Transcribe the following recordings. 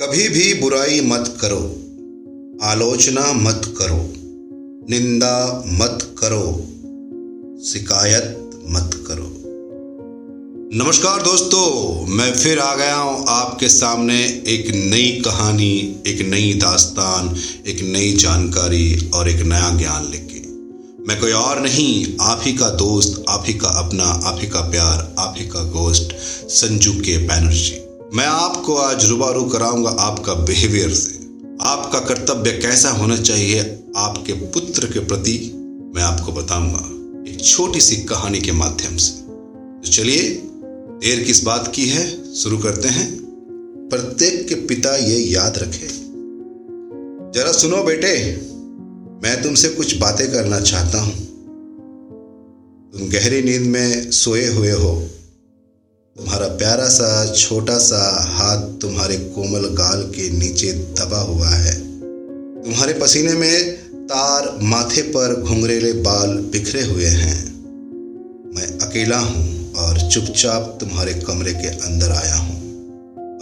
कभी भी बुराई मत करो। आलोचना मत करो। निंदा मत करो। शिकायत मत करो। नमस्कार दोस्तों, मैं फिर आ गया हूँ आपके सामने एक नई कहानी, एक नई दास्तान, एक नई जानकारी और एक नया ज्ञान लेके। मैं कोई और नहीं, आप ही का दोस्त, आप ही का अपना, आप ही का प्यार, आप ही का गोस्ट संजू के बैनर्जी। मैं आपको आज रुबारू कराऊँगा आपका बिहेवियर से। आपका कर्तव्य कैसा होना चाहिए, आपके पुत्र के प्रति मैं आपको बताऊँगा एक छोटी सी कहानी के माध्यम से। तो चलिए, देर किस बात की है, शुरू करते हैं। प्रत्येक के पिता ये याद रखे। जरा सुनो बेटे, मैं तुमसे कुछ बातें करना चाहता हूँ। तुम गहरी नींद में सोए हुए हो। तुम्हारा प्यारा सा, छोटा सा हाथ तुम्हारे कोमल गाल के नीचे दबा हुआ है। तुम्हारे पसीने में तार माथे पर घुंघरेले बाल बिखरे हुए हैं। मैं अकेला हूँ और चुपचाप तुम्हारे कमरे के अंदर आया हूँ।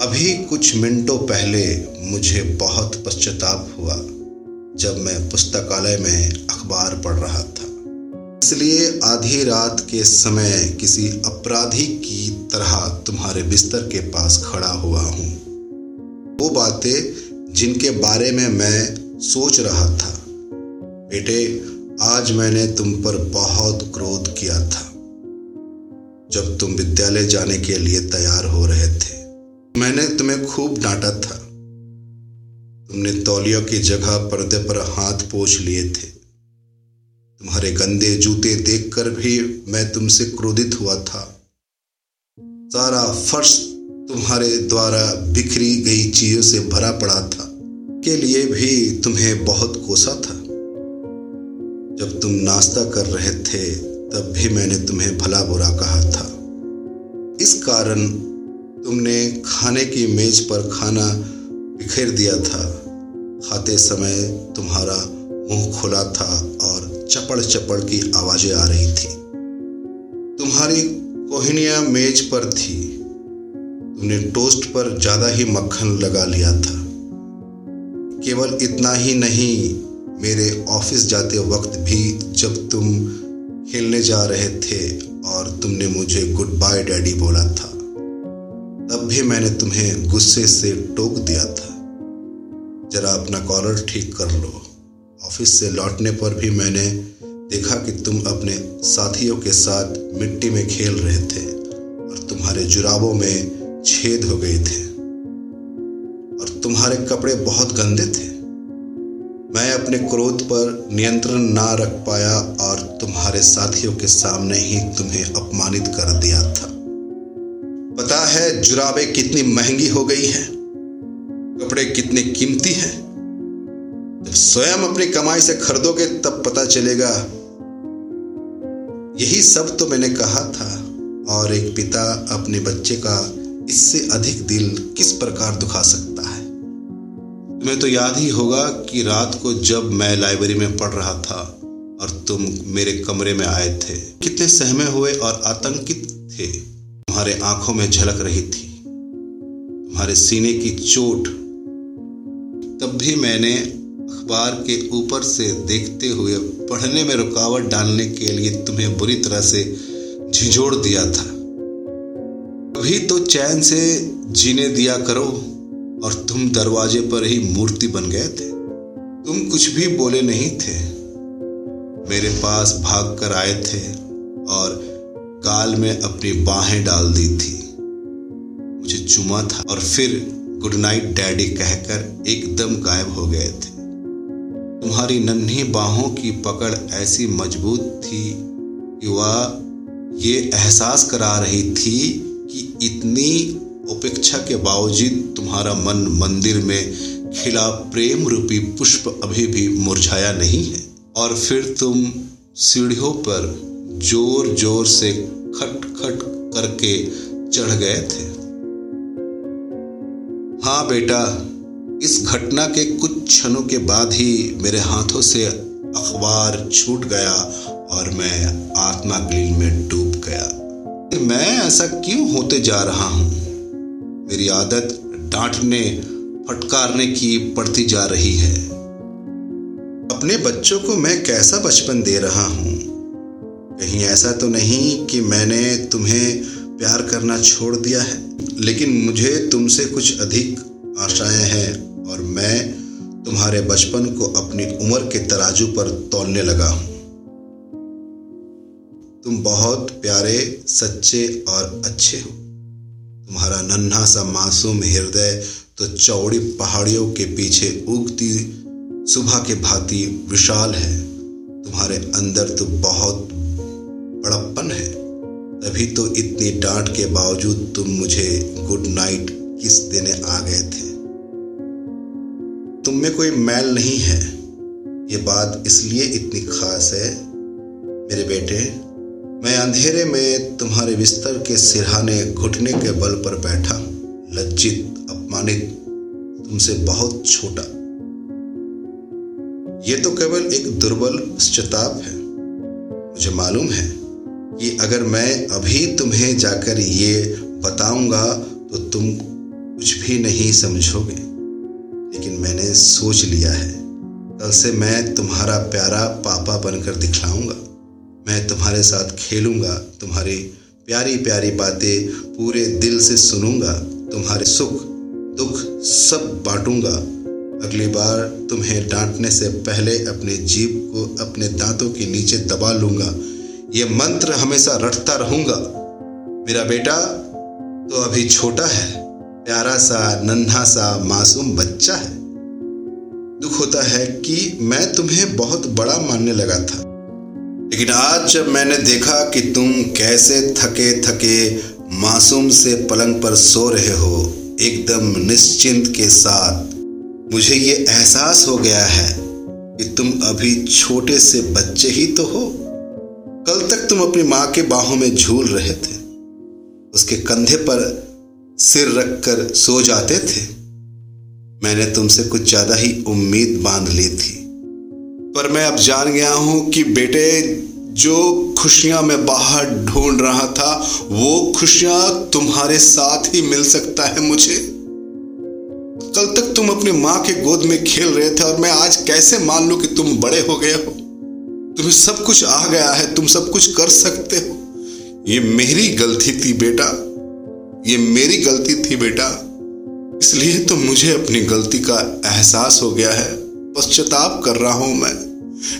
अभी कुछ मिनटों पहले मुझे बहुत पश्चाताप हुआ, जब मैं पुस्तकालय में अखबार पढ़ रहा था। इसलिए आधी रात के समय किसी अपराधी की तरह तुम्हारे बिस्तर के पास खड़ा हुआ हूँ। वो बातें जिनके बारे में मैं सोच रहा था। बेटे, आज मैंने तुम पर बहुत क्रोध किया था। जब तुम विद्यालय जाने के लिए तैयार हो रहे थे, मैंने तुम्हें खूब डांटा था। तुमने तौलियों की जगह पर्दे पर हाथ पोछ लिए थे। तुम्हारे गंदे जूते देखकर भी मैं तुमसे क्रोधित हुआ था। सारा फर्श तुम्हारे द्वारा बिखरी गई चीज़ों से भरा पड़ा था। के लिए भी तुम्हें बहुत कोसा था। जब तुम नाश्ता कर रहे थे, तब भी मैंने तुम्हें भला बुरा कहा था। इस कारण तुमने खाने की मेज पर खाना बिखेर दिया था। खाते समय तुम्हारा मुँह खुला था और चपड़ चपड़ की आवाज़ें आ रही थी। तुम्हारी कोहिनिया मेज पर थी। तुमने टोस्ट पर ज़्यादा ही मक्खन लगा लिया था। केवल इतना ही नहीं, मेरे ऑफ़िस जाते वक्त भी जब तुम खेलने जा रहे थे और तुमने मुझे गुड बाय डैडी बोला था, तब भी मैंने तुम्हें गुस्से से टोक दिया था। जरा अपना कॉलर ठीक कर लो। ऑफ़िस से लौटने पर भी मैंने देखा कि तुम अपने साथियों के साथ मिट्टी में खेल रहे थे और तुम्हारे जुराबों में छेद हो गए थे और तुम्हारे कपड़े बहुत गंदे थे। मैं अपने क्रोध पर नियंत्रण ना रख पाया और तुम्हारे साथियों के सामने ही तुम्हें अपमानित कर दिया था। पता है जुराबे कितनी महँगी हो गई है, कपड़े कितने कीमती हैं स्वयं अपनी कमाई से खरीदोगे, तब पता चलेगा। यही सब तो मैंने कहा था। और एक पिता अपने बच्चे का इससे अधिक दिल किस प्रकार दुखा सकता है? तुम्हें तो याद ही होगा कि रात को जब मैं लाइब्रेरी में पढ़ रहा था और तुम मेरे कमरे में आए थे, कितने सहमे हुए और आतंकित थे। तुम्हारे आँखों में झलक रही थी। तुम्हारे सीने की चोट। तब भी मैंने अखबार के ऊपर से देखते हुए पढ़ने में रुकावट डालने के लिए तुम्हें बुरी तरह से झिझोड़ दिया था। अभी तो चैन से जीने दिया करो और तुम दरवाजे पर ही मूर्ति बन गए थे। तुम कुछ भी बोले नहीं थे। मेरे पास भाग कर आए थे और गाल में अपनी बाहें डाल दी थी। मुझे चुमा था और फिर गुड नाइट डैडी कहकर एकदम गायब हो गए थे। तुम्हारी नन्ही बाहों की पकड़ ऐसी मज़बूत थी कि वह ये एहसास करा रही थी कि इतनी उपेक्षा के बावजूद तुम्हारा मन मंदिर में खिला प्रेम रूपी पुष्प अभी भी मुरझाया नहीं है। और फिर तुम सीढ़ियों पर ज़ोर ज़ोर से खट खट करके चढ़ गए थे। हाँ बेटा इस घटना के कुछ क्षणों के बाद ही मेरे हाथों से अखबार छूट गया और मैं आत्मा गलील में डूब गया। मैं ऐसा क्यों होते जा रहा हूँ? मेरी आदत डांटने, फटकारने की पड़ती जा रही है। अपने बच्चों को मैं कैसा बचपन दे रहा हूँ? कहीं ऐसा तो नहीं कि मैंने तुम्हें प्यार करना छोड़ दिया है, लेकिन मुझे तुमसे कुछ अधिक आशाएँ हैं। और मैं तुम्हारे बचपन को अपनी उम्र के तराजू पर तोलने लगा हूँ। तुम बहुत प्यारे, सच्चे और अच्छे हो। तुम्हारा नन्हा सा मासूम हृदय तो चौड़ी पहाड़ियों के पीछे उगती, सुबह के भांति विशाल है। तुम्हारे अंदर तो बहुत बड़प्पन है। तभी तो इतनी डांट के बावजूद तुम मुझे गुड नाइट किस देने आ गए थे। तुम में कोई मैल नहीं है। ये बात इसलिए इतनी खास है। मेरे बेटे, मैं अंधेरे में तुम्हारे बिस्तर के सिरहाने घुटने के बल पर बैठा, लज्जित, अपमानित, तुमसे बहुत छोटा। ये तो केवल एक दुर्बल पश्चाताप है। मुझे मालूम है कि अगर मैं अभी तुम्हें जाकर ये बताऊँगा तो तुम कुछ भी नहीं समझोगे। मैंने सोच लिया है। कल से मैं तुम्हारा प्यारा पापा बनकर दिखलाऊँगा। मैं तुम्हारे साथ खेलूँगा, तुम्हारी प्यारी प्यारी बातें पूरे दिल से सुनूँगा, तुम्हारे सुख, दुख सब बांटूँगा। अगली बार तुम्हें डांटने से पहले अपने जीभ को अपने दांतों के नीचे दबा लूँगा। ये मंत्र हमेशा रटता रहूँगा। मेरा बेटा तो अभी छोटा है, प्यारा सा, नन्हा सा, मासूम बच्चा है। दुख होता है कि मैं तुम्हें बहुत बड़ा मानने लगा था। लेकिन आज जब मैंने देखा कि तुम कैसे थके थके, मासूम से पलंग पर सो रहे हो, एकदम निश्चिंत के साथ, मुझे ये एहसास हो गया है कि तुम अभी छोटे से बच्चे ही तो हो। कल तक तुम अपनी माँ के बाहों में झूल रहे थे। उसके कंधे पर सिर रखकर सो जाते थे। मैंने तुमसे कुछ ज़्यादा ही उम्मीद बाँध ली थी। पर मैं अब जान गया हूँ कि बेटे, जो खुशियाँ मैं बाहर ढूंढ रहा था, वो खुशियाँ तुम्हारे साथ ही मिल सकता है मुझे। कल तक तुम अपनी माँ के गोद में खेल रहे थे और मैं आज कैसे मान लू कि तुम बड़े हो गए हो? तुम्हें सब कुछ आ गया है, तुम सब कुछ कर सकते हो। ये मेरी गलती थी बेटा। ये मेरी गलती थी बेटा। इसलिए तो मुझे अपनी गलती का एहसास हो गया है। पश्चाताप कर रहा हूँ मैं।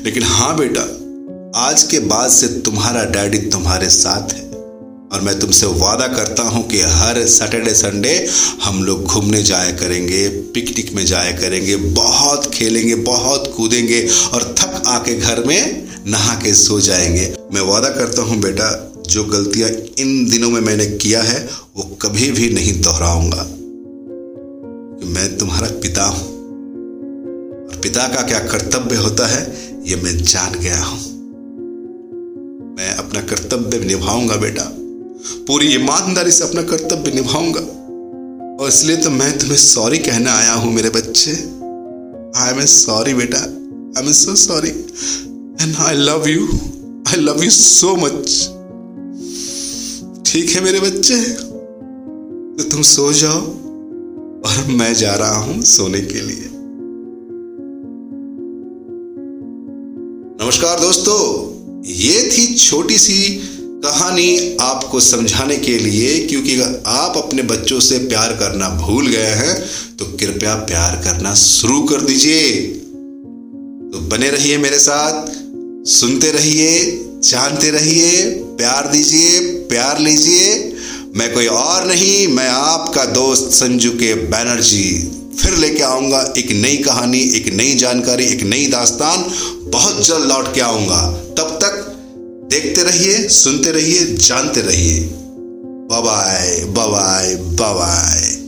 लेकिन हाँ बेटा, आज के बाद से तुम्हारा डैडी तुम्हारे साथ है। और मैं तुमसे वादा करता हूँ कि हर सैटरडे, संडे हम लोग घूमने जाया करेंगे, पिकनिक में जाया करेंगे, बहुत खेलेंगे, बहुत कूदेंगे और थक आके घर में नहा के सो जाएँगे। मैं वादा करता हूँ बेटा, जो गलतियाँ इन दिनों में मैंने किया है, वो कभी भी नहीं दोहराऊँगा। मैं तुम्हारा पिता हूँ। और पिता का क्या कर्तव्य होता है, ये मैं जान गया हूँ। मैं अपना कर्तव्य निभाऊँगा बेटा। पूरी ईमानदारी से अपना कर्तव्य निभाऊँगा। और इसलिए तो मैं तुम्हें सॉरी कहने आया हूँ, मेरे बच्चे। आई एम ए सॉरी बेटा। I am so sorry and I love you I love you so much ठीक है मेरे बच्चे? तो तुम सो जाओ। और मैं जा रहा हूँ सोने के लिए। नमस्कार दोस्तों, ये थी छोटी सी कहानी आपको समझाने के लिए, क्योंकि आप अपने बच्चों से प्यार करना भूल गए हैं तो कृपया प्यार करना शुरू कर दीजिए। तो बने रहिए मेरे साथ, सुनते रहिए, जानते रहिए, प्यार दीजिए, प्यार लीजिए मैं कोई और नहीं, मैं आपका दोस्त संजू के बैनर्जी फिर लेके आऊँगा एक नई कहानी, एक नई जानकारी, एक नई दास्तान। बहुत जल्द लौट के आऊँगा। तब तक देखते रहिए, सुनते रहिए, जानते रहिए। Bye bye bye